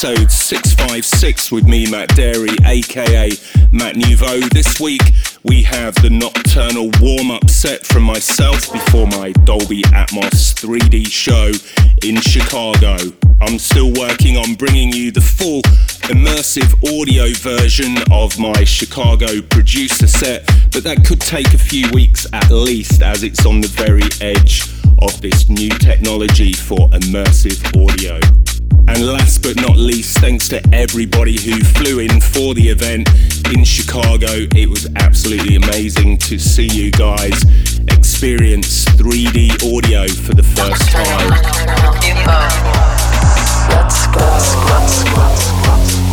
episode 656 with me, Matt Darey, aka Matt Nouveau. This week we have the nocturnal warm up set from myself before my Dolby Atmos 3D show in Chicago. I'm still working on bringing you the full immersive audio version of my Chicago producer set, but that could take a few weeks at least as it's on the very edge of this new technology for immersive audio. And last but not least, thanks to everybody who flew in for the event in Chicago. It was absolutely amazing to see you guys experience 3D audio for the first time. Let's go. Let's go. Let's go.